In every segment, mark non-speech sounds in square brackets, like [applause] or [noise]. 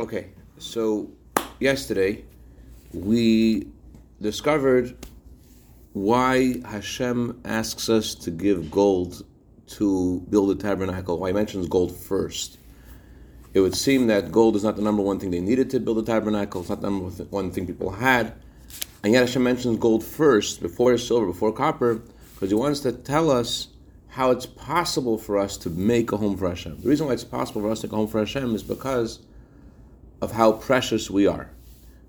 Okay, so yesterday we discovered why Hashem asks us to give gold to build a tabernacle. Why he mentions gold first. It would seem that gold is not the number one thing they needed to build a tabernacle. It's not the number one thing people had. And yet Hashem mentions gold first, before silver, before copper, because He wants to tell us how it's possible for us to make a home for Hashem. The reason why it's possible for us to make a home for Hashem is because of how precious we are.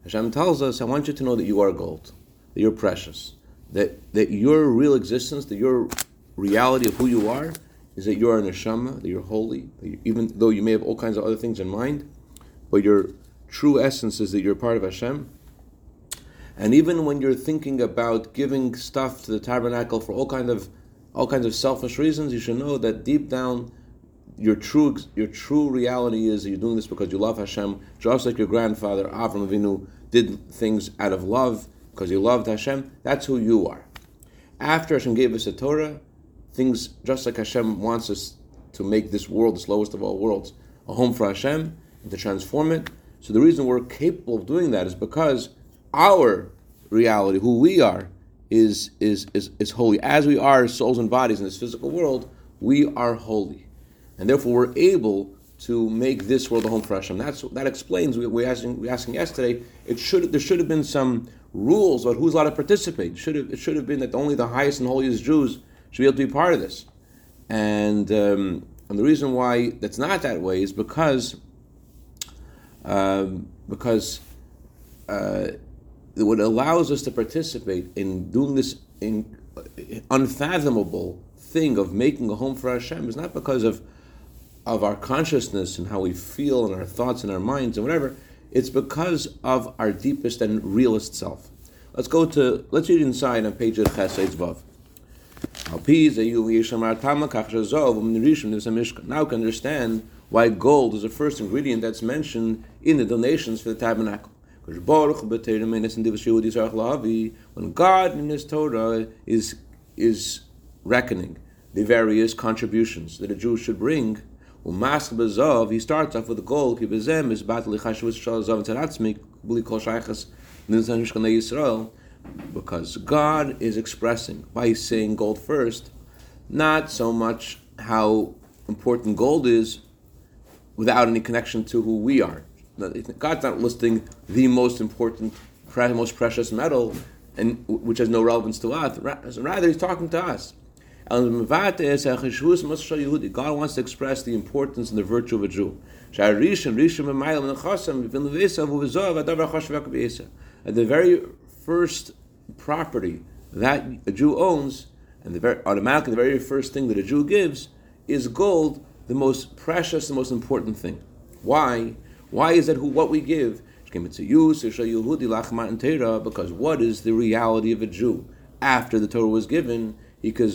Hashem tells us, I want you to know that you are gold, that you're precious, that, that your real existence, that your reality of who you are, is that you're a neshama, that you're holy, that you, even though you may have all kinds of other things in mind, but your true essence is that you're part of Hashem. And even when you're thinking about giving stuff to the tabernacle for all kind of all kinds of selfish reasons, you should know that deep down, your true your true reality is you're doing this because you love Hashem, just like your grandfather Avram Avinu did things out of love because he loved Hashem. That's who you are. After Hashem gave us the Torah, things just like Hashem wants us to make this world, the lowest of all worlds, a home for Hashem and to transform it. So the reason we're capable of doing that is because our reality, who we are, is, is, is, is holy. As we are souls and bodies in this physical world, we are holy. And therefore we're able to make this world a home for Hashem. That's, that explains, we, we, asking, we asking yesterday, it should, there should have been some rules about who's allowed to participate. It should have, it should have been that only the highest and holiest Jews should be able to be part of this. And, um, and the reason why that's not that way is because, um, because uh, what allows us to participate in doing this in, unfathomable thing of making a home for Hashem is not because of of our consciousness and how we feel and our thoughts and our minds and whatever. It's because of our deepest and realest self. Let's go to let's read inside on page Chesed Vav. Now can understand why gold is the first ingredient that's mentioned in the donations for the tabernacle. When God in His Torah is is reckoning the various contributions that a Jew should bring, he starts off with the goal because God is expressing by saying gold first, not so much how important gold is without any connection to who we are. God's not listing the most important, most precious metal, and which has no relevance to us. Rather, He's talking to us. God wants to express the importance and the virtue of a Jew. At the very first property that a Jew owns, and the very, automatically the very first thing that a Jew gives is gold, the most precious, the most important thing. Why? Why is that who what we give? Because what is the reality of a Jew after the Torah was given? Even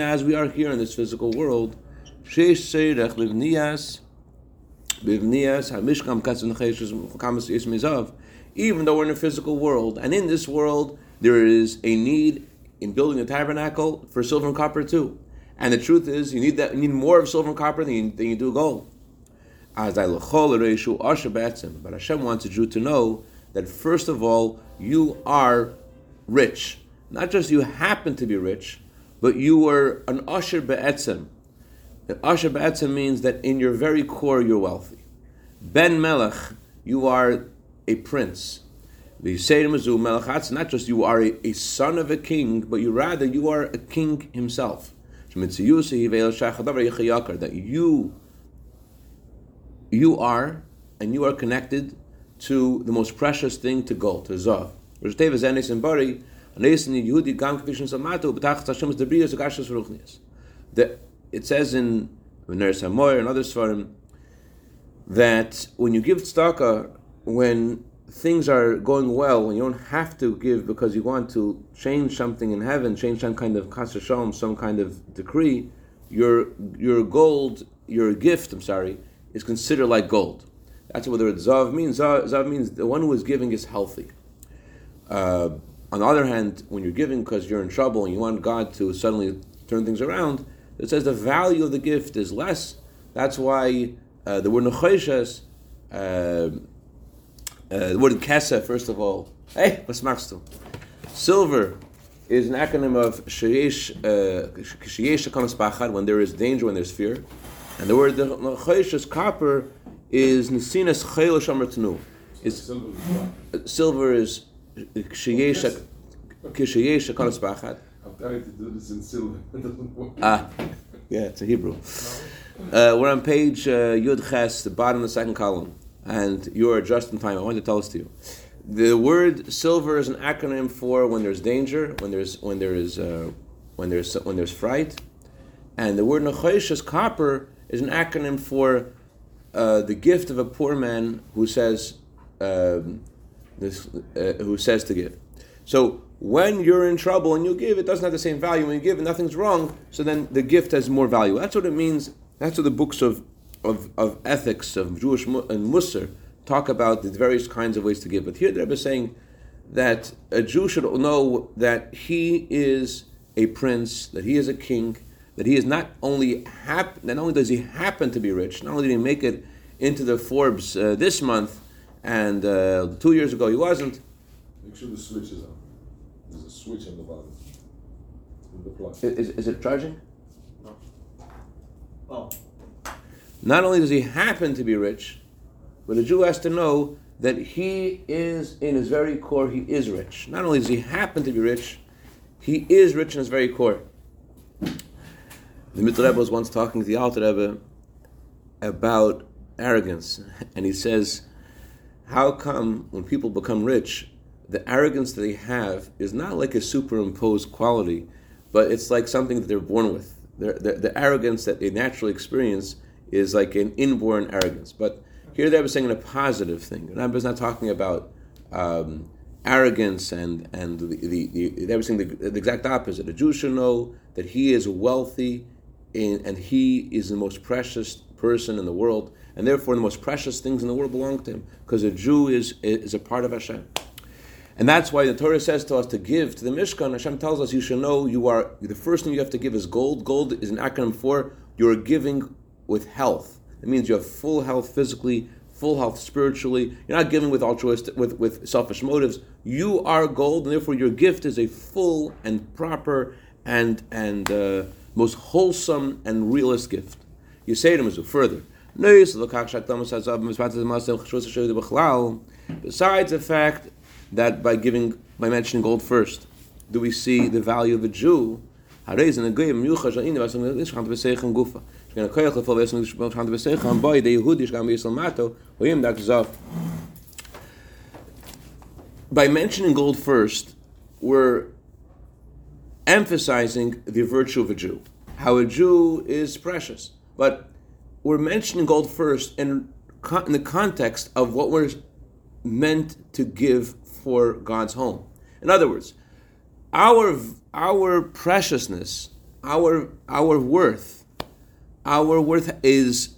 as we are here in this physical world, even though we're in a physical world, and in this world there is a need in building a tabernacle for silver and copper too. And the truth is, you need that. You need more of silver and copper than you, than you do gold. But Hashem wants a Jew to know that first of all, you are rich. Not just you happen to be rich, but you are an usher be'etzem. Usher be'etzem means that in your very core you're wealthy. Ben Melech, you are a prince. The Yisayim Melech not just you are a, a, son of a king, but you rather you are a king himself that you you are and you are connected to the most precious thing to gold, to Zav. It says in Ner Samoyer and other Svarim that when you give tzedakah, when things are going well, when you don't have to give because you want to change something in heaven, change some kind of kasashom, some kind of decree, your your gold, your gift, I'm sorry, is considered like gold. That's what the word zav means. Zav, zav, means the one who is giving is healthy. Uh, on the other hand, when you're giving because you're in trouble and you want God to suddenly turn things around, it says the value of the gift is less. That's why uh, the word nechoshes, uh, uh, the word kesa, first of all. Hey, what's machst Silver is an acronym of sheyesh uh, sheyesh uh, when there is danger, when there's fear. And the word nechoshes, copper, is nesinas chayil shomer tenu. Silver is sheyesh kisheyesh kanas bachad. I'm trying to do this in silver. [laughs] ah, yeah, it's a Hebrew. Uh, we're on page uh, Yud Ches, the bottom of the second column, and you are just in time. I want to tell this to you. The word silver is an acronym for when there's danger, when there's when there is uh, when there's when there's fright, and the word nechoshes copper is an acronym for uh, the gift of a poor man who says um, this, uh, who says to give. So when you're in trouble and you give, it doesn't have the same value. When you give and nothing's wrong, so then the gift has more value. That's what it means. That's what the books of, of, of ethics, of Jewish and Musar, talk about the various kinds of ways to give. But here the Rebbe is saying that a Jew should know that he is a prince, that he is a king, that he is not only hap- not only does he happen to be rich, not only did he make it into the Forbes uh, this month, and uh, two years ago he wasn't. Make sure the switch is on There's a switch on the bottom. The plug. Is, is it charging? No. Oh. Not only does he happen to be rich, but a Jew has to know that he is, in his very core, he is rich. Not only does he happen to be rich, he is rich in his very core. The Mitteler Rebbe was once talking to the Alter Rebbe about arrogance, and he says, "How come when people become rich, the arrogance that they have is not like a superimposed quality, but it's like something that they're born with. The, the, the arrogance that they naturally experience is like an inborn arrogance. But here they were saying a positive thing. And I was not talking about um, arrogance and and the, the, the saying the, the, exact opposite. A Jew should know that he is wealthy in, and he is the most precious person in the world, and therefore the most precious things in the world belong to him because a Jew is is a part of Hashem. And that's why the Torah says to us to give to the Mishkan. Hashem tells us you should know you are the first thing you have to give is gold. Gold is an acronym for you're giving with health. It means you have full health physically, full health spiritually. You're not giving with altruistic with, with selfish motives. You are gold, and therefore your gift is a full and proper and and uh, most wholesome and realist gift. You say to him further. Besides the fact that by giving by mentioning gold first, do we see the value of a Jew? By mentioning gold first, we're emphasizing the virtue of a Jew, how a Jew is precious. But we're mentioning gold first in, in the context of what we're meant to give for God's home. In other words, our our preciousness, our our worth, our worth is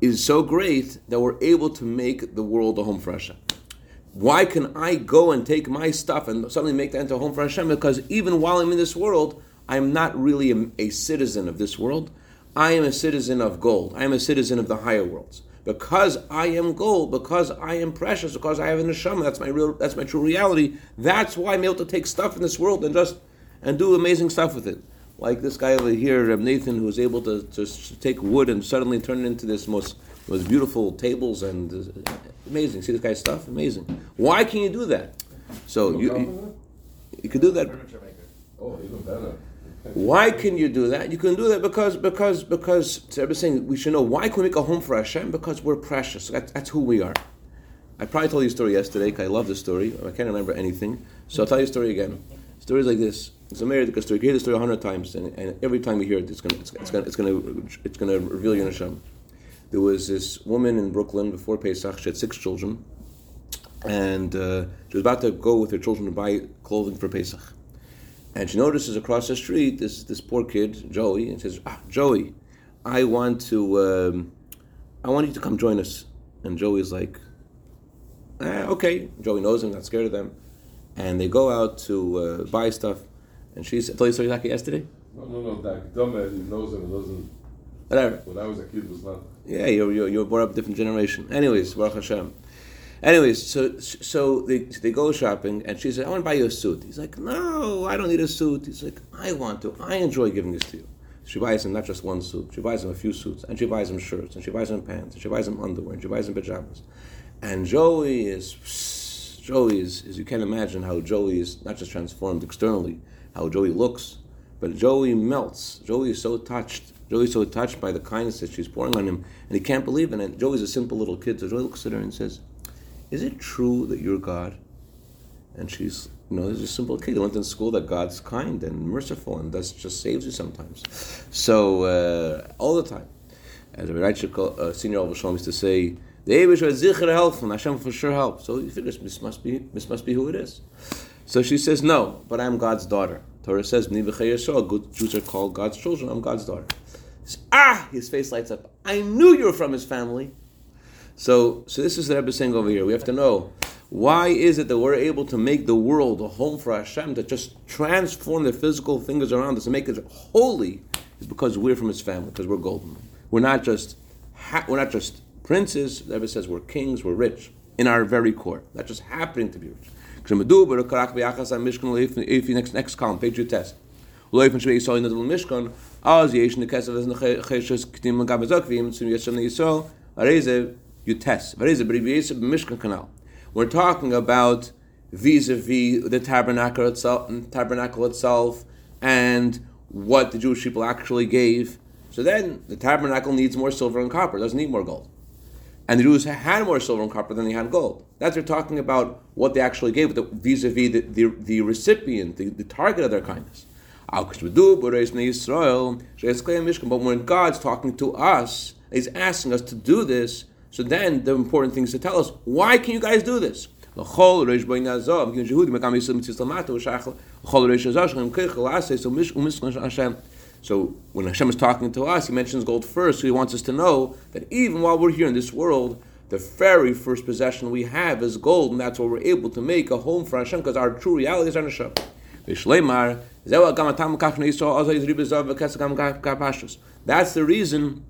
is so great that we're able to make the world a home for Hashem. Why can I go and take my stuff and suddenly make that into a home for Hashem? Because even while I'm in this world, I'm not really a, a citizen of this world. I am a citizen of gold. I am a citizen of the higher worlds because I am gold, because I am precious, because I have a neshama. That's my real. That's my true reality. That's why I'm able to take stuff in this world and just and do amazing stuff with it. Like this guy over here, Reb Nathan, who was able to just take wood and suddenly turn it into this most most beautiful tables and uh, amazing. See this guy's stuff, amazing. Why can you do that? So you, you, you can do that. Oh, even better. Why can you do that? You can do that because because because everybody's saying we should know why can we make a home for Hashem? Because we're precious. That's, that's who we are. I probably told you a story yesterday. I love this story. I can't remember anything, so I'll tell you a story again. Stories like this. It's a married story. You hear the story a hundred times, and, and, every time you hear it, it's gonna it's, it's, gonna it's gonna it's gonna reveal your Hashem. There was this woman in Brooklyn before Pesach. She had six children, and uh, she was about to go with her children to buy clothing for Pesach and she notices across the street this this poor kid Joey and says, ah, "Joey, I want to, um, I want you to come join us." And Joey's like, eh, "Okay." Joey knows him, not scared of them, and they go out to uh, buy stuff. And she said, "Tell you story like yesterday." No, no, no. That dumbass, he knows him, doesn't. Whatever. When I was a kid, it was nothing. Yeah, you're, you're, you're brought up a different generation. Anyways, Baruch Hashem. Anyways, so so they, they go shopping, and she said, I want to buy you a suit. He's like, No, I don't need a suit. He's like, I want to. I enjoy giving this to you. She buys him not just one suit, she buys him a few suits, and she buys him shirts, and she buys him pants, and she buys him underwear, and she buys him pajamas. And Joey is, Joey is, as you can imagine how Joey is not just transformed externally, how Joey looks, but Joey melts. Joey is so touched. Joey's so touched by the kindness that she's pouring on him, and he can't believe it. And Joey's a simple little kid, so Joey looks at her and says, Is it true that you're God? And she's, you know, there's a simple kid. He learned in school that God's kind and merciful and does just saves you sometimes. So, uh, all the time. As a Reitcher, uh, senior Al Shalom used to say, the Abish was zicher helpful, Hashem for sure help. So he figures this must be this must be who it is. So she says, No, but I'm God's daughter. Torah says, good Jews are called God's children, I'm God's daughter. Says, ah, his face lights up. I knew you were from his family. So, so this is the Rebbe saying over here. We have to know why is it that we're able to make the world a home for Hashem, to just transform the physical things around us and make it holy, is because we're from His family, because we're golden. We're not just ha- we're not just princes. The Rebbe says we're kings, we're rich in our very core, not just happening to be rich. Next, next column, page test. Mishkan, the areze you test. Areze b'ribiyesa b'mishkan canal. We're talking about vis-a-vis the tabernacle itself, tabernacle itself, and what the Jewish people actually gave. So then the tabernacle needs more silver and copper. Doesn't need more gold. And the Jews had more silver and copper than they had gold. That's they're talking about what they actually gave vis-a-vis the, the, the recipient, the, the target of their kindness. But when God's talking to us, He's asking us to do this, so then the important thing is to tell us, why can you guys do this? So when Hashem is talking to us, He mentions gold first, so He wants us to know that even while we're here in this world, the very first possession we have is gold, and that's what we're able to make a home for Hashem, because our true reality is our Hashem. That's the reason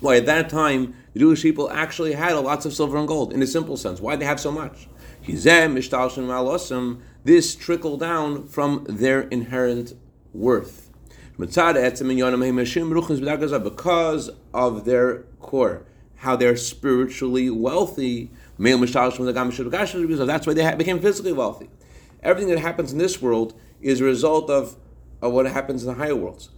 why at that time the Jewish people actually had lots of silver and gold in a simple sense. Why they have so much? This trickled down from their inherent worth because of their core, how they're spiritually wealthy. That's why they became physically wealthy. Everything that happens in this world is a result of, of what happens in the higher worlds.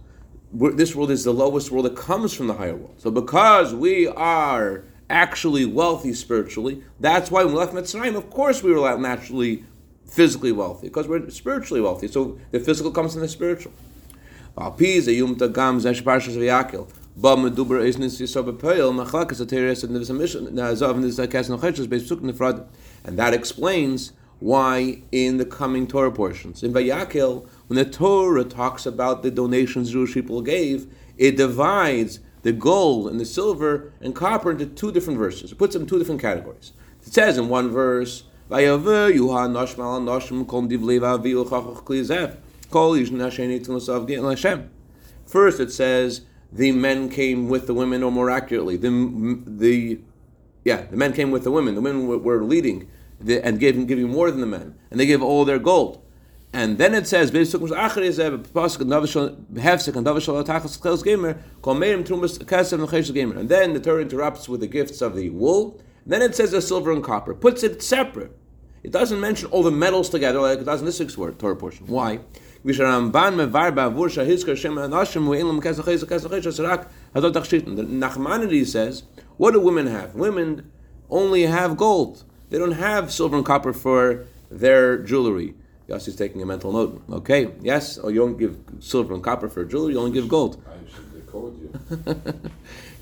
This world is the lowest world that comes from the higher world. So because we are actually wealthy spiritually, that's why when we left Mitzrayim, of course we were naturally physically wealthy, because we're spiritually wealthy. So the physical comes from the spiritual. And that explains why in the coming Torah portions, in Vayakhel, when the Torah talks about the donations Jewish people gave, it divides the gold and the silver and copper into two different verses. It puts them in two different categories. It says in one verse, First, it says the men came with the women, or more accurately, the the yeah, the men came with the women. The women were leading the, and giving giving more than the men, and they gave all their gold. And then it says, and then the Torah interrupts with the gifts of the wool. And then it says the silver and copper, puts it separate. It doesn't mention all the metals together like it does in this sixth word, Torah portion. Why? Nachmanides says, what do women have? Women only have gold. They don't have silver and copper for their jewelry. Yossi's taking a mental note. Okay, yes, or oh, you don't give silver and copper for jewelry, you only give gold. I should record you. [laughs]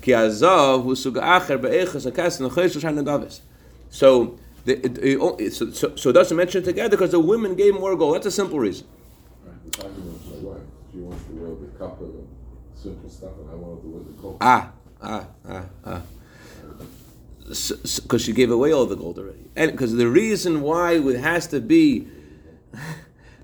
So, the, it, it, so, so, so, it doesn't mention it together because the women gave more gold. That's a simple reason. She wants to wear the copper, simple stuff, and I wanted to wear the gold. Ah, ah, ah, ah. Because so, she gave away all the gold already. And because the reason why it has to be,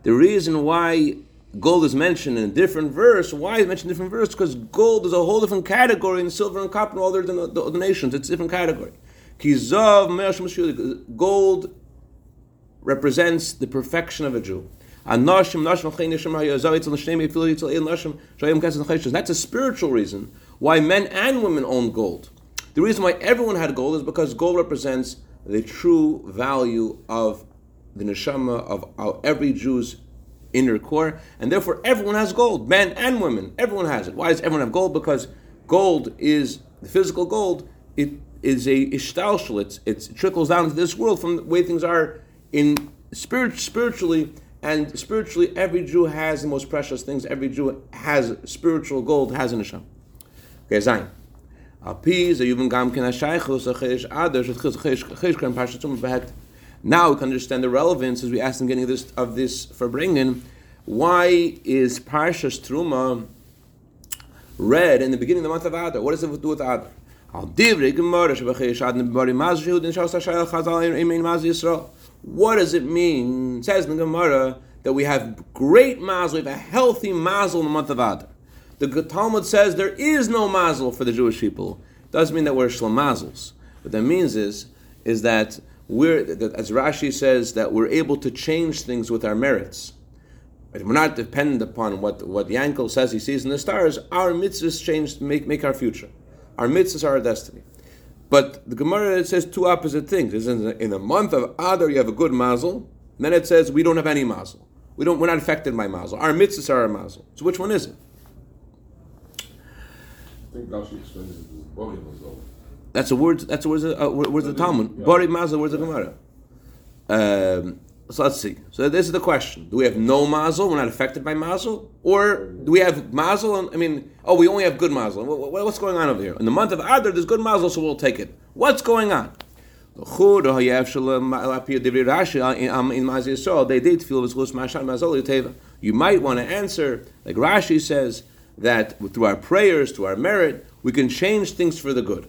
the reason why gold is mentioned in a different verse. Why is mentioned in a different verse? Because gold is a whole different category in silver and copper and all the other the, the nations. It's a different category. Gold represents the perfection of a Jew. That's a spiritual reason why men and women own gold. The reason why everyone had gold is because gold represents the true value of the neshama of every Jew's inner core, and therefore everyone has gold, men and women. Everyone has it. Why does everyone have gold? Because gold is the physical gold. It is a ishtalshul. It trickles down to this world from the way things are in spirit, spiritually. And spiritually, every Jew has the most precious things. Every Jew has spiritual gold, has a neshama. Okay, Zayin. Now we can understand the relevance as we asked in getting this, of this for bringing. Why is Parshas Truma read in the beginning of the month of Adar? What does it do with Adar? What does it mean? It says in the Gemara that we have great mazel, we have a healthy mazel in the month of Adar. The Talmud says there is no mazel for the Jewish people. It doesn't mean that we're shlamazels. What that means is, is that we're, as Rashi says, that we're able to change things with our merits. We're not dependent upon what, what Yankel says he sees in the stars. Our mitzvahs change, make, make our future. Our mitzvahs are our destiny. But the Gemara says two opposite things. In the, in the month of Adar, you have a good mazel. Then it says we don't have any mazel. We don't, we're not affected by mazel. Our mitzvahs are our mazel. So which one is it? I think Rashi explains it as that's a word. That's a word. Uh, where's the Talmud? Bari Mazel. Where's the Gemara? Um, so let's see. So this is the question: Do we have no mazel? We're not affected by mazel, or do we have mazel? I mean, oh, we only have good mazel. What's going on over here? In the month of Adar, there's good mazel, so we'll take it. What's going on? They did feel You might want to answer like Rashi says that through our prayers, through our merit, we can change things for the good.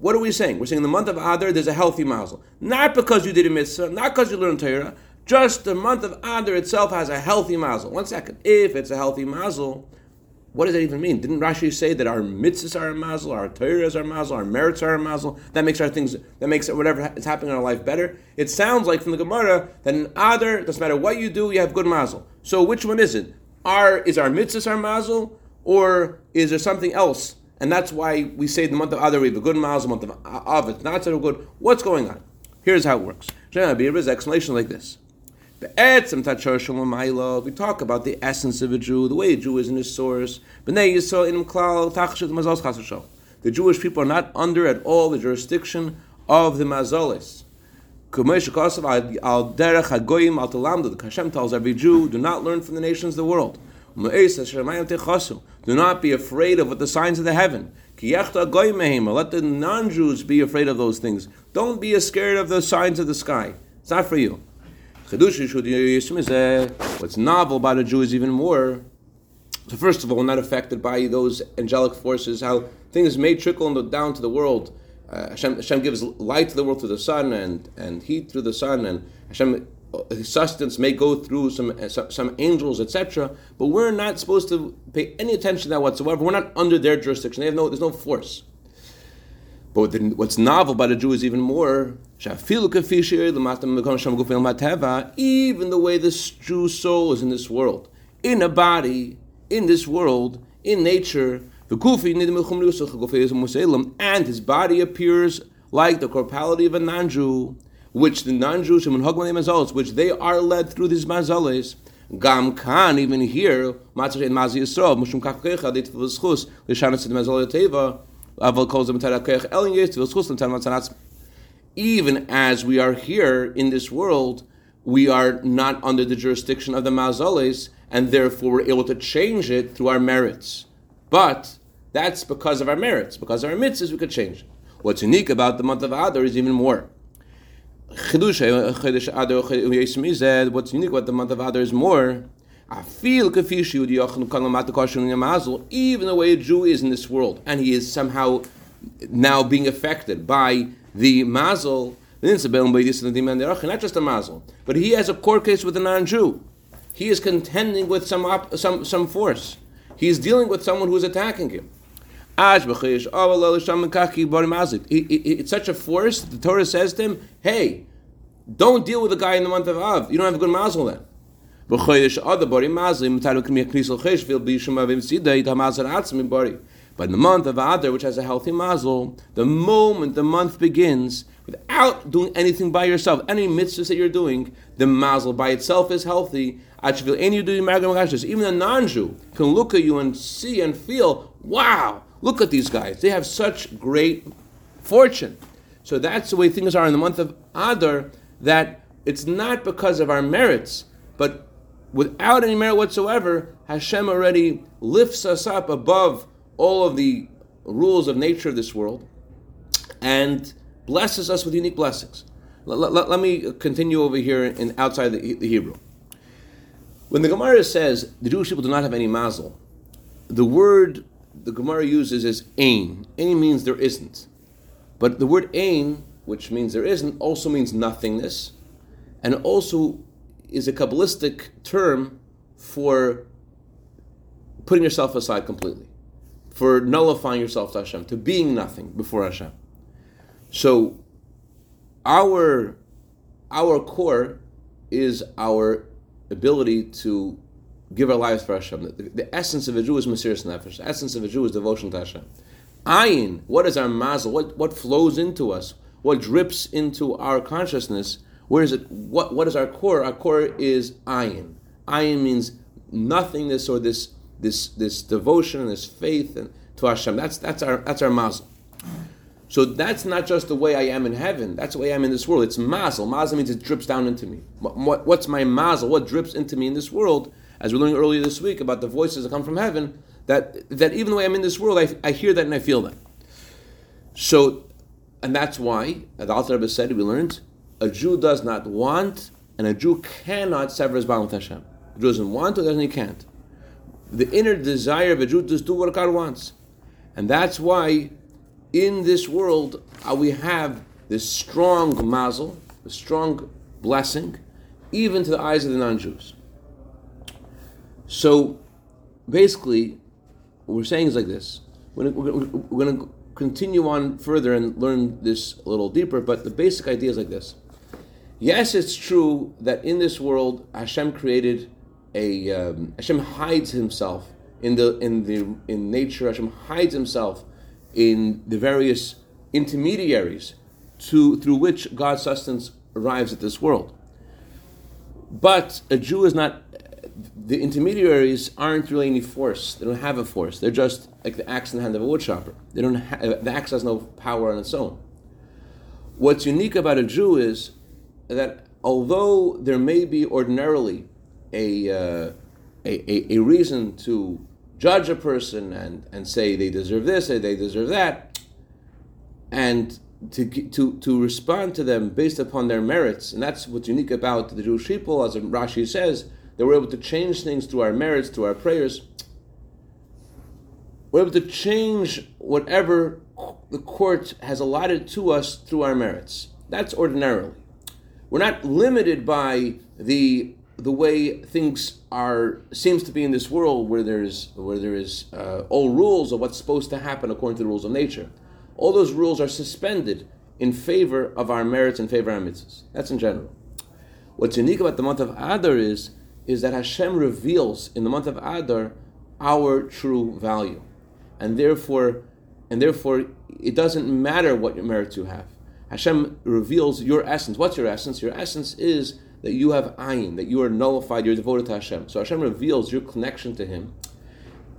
what are we saying? We're saying in the month of Adar there's a healthy mazel. Not because you did a mitzvah, not because you learned Torah, just the month of Adar itself has a healthy mazel. One second. If it's a healthy mazel, what does that even mean? Didn't Rashi say that our mitzvahs are a mazel, our Torah is our mazel, our merits are a mazel? That makes our things, that makes whatever is happening in our life better. It sounds like from the Gemara that in Adar, doesn't matter what you do, you have good mazel. So which one is it? Our, is our mitzvahs our mazel, or is there something else and that's why we say the month of Adar we have a good miles, the month of Av it's not so good. What's going on? Here's how it works. There's explanation like this. We talk about the essence of a Jew, the way a Jew is in his source. The Jewish people are not under at all the jurisdiction of the Mazolis. The Hashem tells every Jew, do not learn from the nations of the world. Do not be afraid of what the signs of the heaven. Let the non-Jews be afraid of those things. Don't be scared of the signs of the sky. It's not for you. What's novel about a Jew is even more. So first of all, not affected by those angelic forces, how things may trickle down to the world. Uh, Hashem, Hashem, gives light to the world through the sun and, and heat through the sun, and Hashem sustenance may go through some uh, some angels, etc. But we're not supposed to pay any attention to that whatsoever. We're not under their jurisdiction. They have no, there's no force. But what's novel about a Jew is even more. Even the way this Jew's soul is in this world, in a body, in this world, in nature, and his body appears like the corporality of a non-Jew which the non-Jews, which they are led through these mazalis, Gam kan even here matzah in mazi mushum the mazal them tarakech elin yes matzanatz even as we are here in this world we are not under the jurisdiction of the mazalis and therefore we're able to change it through our merits. But that's because of our merits. Because of our mitzvahs, we could change it. What's unique about the month of Adar is even more. What's unique about the month of Adar is more. I feel even the way a Jew is in this world, and he is somehow now being affected by the mazel, not just a mazel, but he has a court case with a non-Jew. He is contending with some op- some some force. He is dealing with someone who is attacking him. Oh, it's such a force. The Torah says to him, "Hey, don't deal with the guy in the month of Av. You don't have a good mazel then." Oh, but in the month of Adar, which has a healthy mazel, the moment the month begins, without doing anything by yourself, any mitzvahs that you're doing, the mazel by itself is healthy. Even a non-Jew can look at you and see and feel, wow, look at these guys. They have such great fortune. So that's the way things are in the month of Adar, that it's not because of our merits, but without any merit whatsoever, Hashem already lifts us up above all of the rules of nature of this world and blesses us with unique blessings. Let, let, me continue over here in outside the, the, Hebrew. When the Gemara says the Jewish people do not have any mazel, the word the Gemara uses is ain. Ain means there isn't. But the word ain, which means there isn't, also means nothingness, and also is a Kabbalistic term for putting yourself aside completely for nullifying yourself to Hashem, to being nothing before Hashem. So our our core is our ability to give our lives for Hashem. The, the essence of a Jew is Mesiras Nefesh. The essence of a Jew is devotion to Hashem. Ayin, what is our mazel? What, what flows into us? What drips into our consciousness? Where is it? What, what is our core? Our core is ayin. Ayin means nothingness or this this this devotion and this faith and to Hashem. That's that's our that's our mazel. So that's not just the way I am in heaven. That's the way I am in this world. It's mazel. Mazel means it drips down into me. What, what's my mazel? What drips into me in this world? As we learned earlier this week about the voices that come from heaven, that that even the way I'm in this world, I, I hear that and I feel that. So, and that's why, as Alter Rebbe said, we learned, a Jew does not want, and a Jew cannot sever his bond with Hashem. A Jew doesn't want, or doesn't he can't the inner desire of a Jew to do what God wants. And that's why in this world uh, we have this strong mazel, a strong blessing, even to the eyes of the non Jews. So basically, what we're saying is like this. We're going to continue on further and learn this a little deeper, but the basic idea is like this. Yes, it's true that in this world Hashem created a um, Hashem hides himself in the in the in nature. Hashem hides himself in the various intermediaries to through which God's sustenance arrives at this world. But a Jew is not. The intermediaries aren't really any force. They don't have a force. They're just like the axe in the hand of a woodchopper. They don't. Ha- the axe has no power on its own. What's unique about a Jew is that although there may be ordinarily a, uh, a, a, a, reason to judge a person and, and say they deserve this, or they deserve that, and to, to, to respond to them based upon their merits. And that's what's unique about the Jewish people, as Rashi says, that we're able to change things through our merits, through our prayers. We're able to change whatever the court has allotted to us through our merits. That's ordinarily. We're not limited by the the way things are seems to be in this world where there's where there is uh, all rules of what's supposed to happen according to the rules of nature. All those rules are suspended in favor of our merits and favor of our mitzvahs. That's in general. What's unique about the month of Adar is is that Hashem reveals in the month of Adar our true value, and therefore, and therefore, it doesn't matter what merits you have. Hashem reveals your essence. What's your essence? Your essence is that you have ayin, that you are nullified, you're devoted to Hashem. So Hashem reveals your connection to Him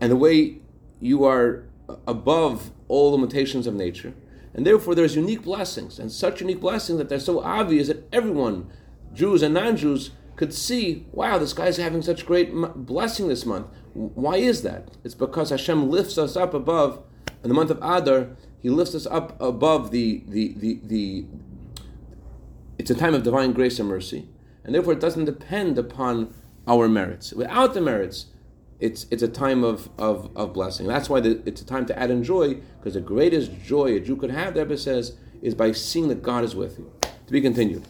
and the way you are above all limitations of nature. And therefore, there's unique blessings, and such unique blessings that they're so obvious that everyone, Jews and non Jews, could see, wow, this guy's having such great blessing this month. Why is that? It's because Hashem lifts us up above, in the month of Adar, He lifts us up above the, the, the, the it's a time of divine grace and mercy, and therefore it doesn't depend upon our merits. Without the merits, it's it's a time of, of, of blessing. That's why the, it's a time to add in joy, because the greatest joy a Jew could have, the Rebbe says, is by seeing that God is with you. To be continued.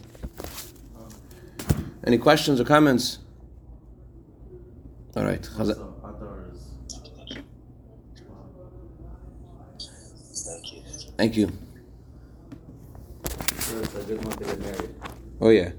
Any questions or comments? All right. Chaz- Thank you. Thank you. it's a good to get married. Oh yeah.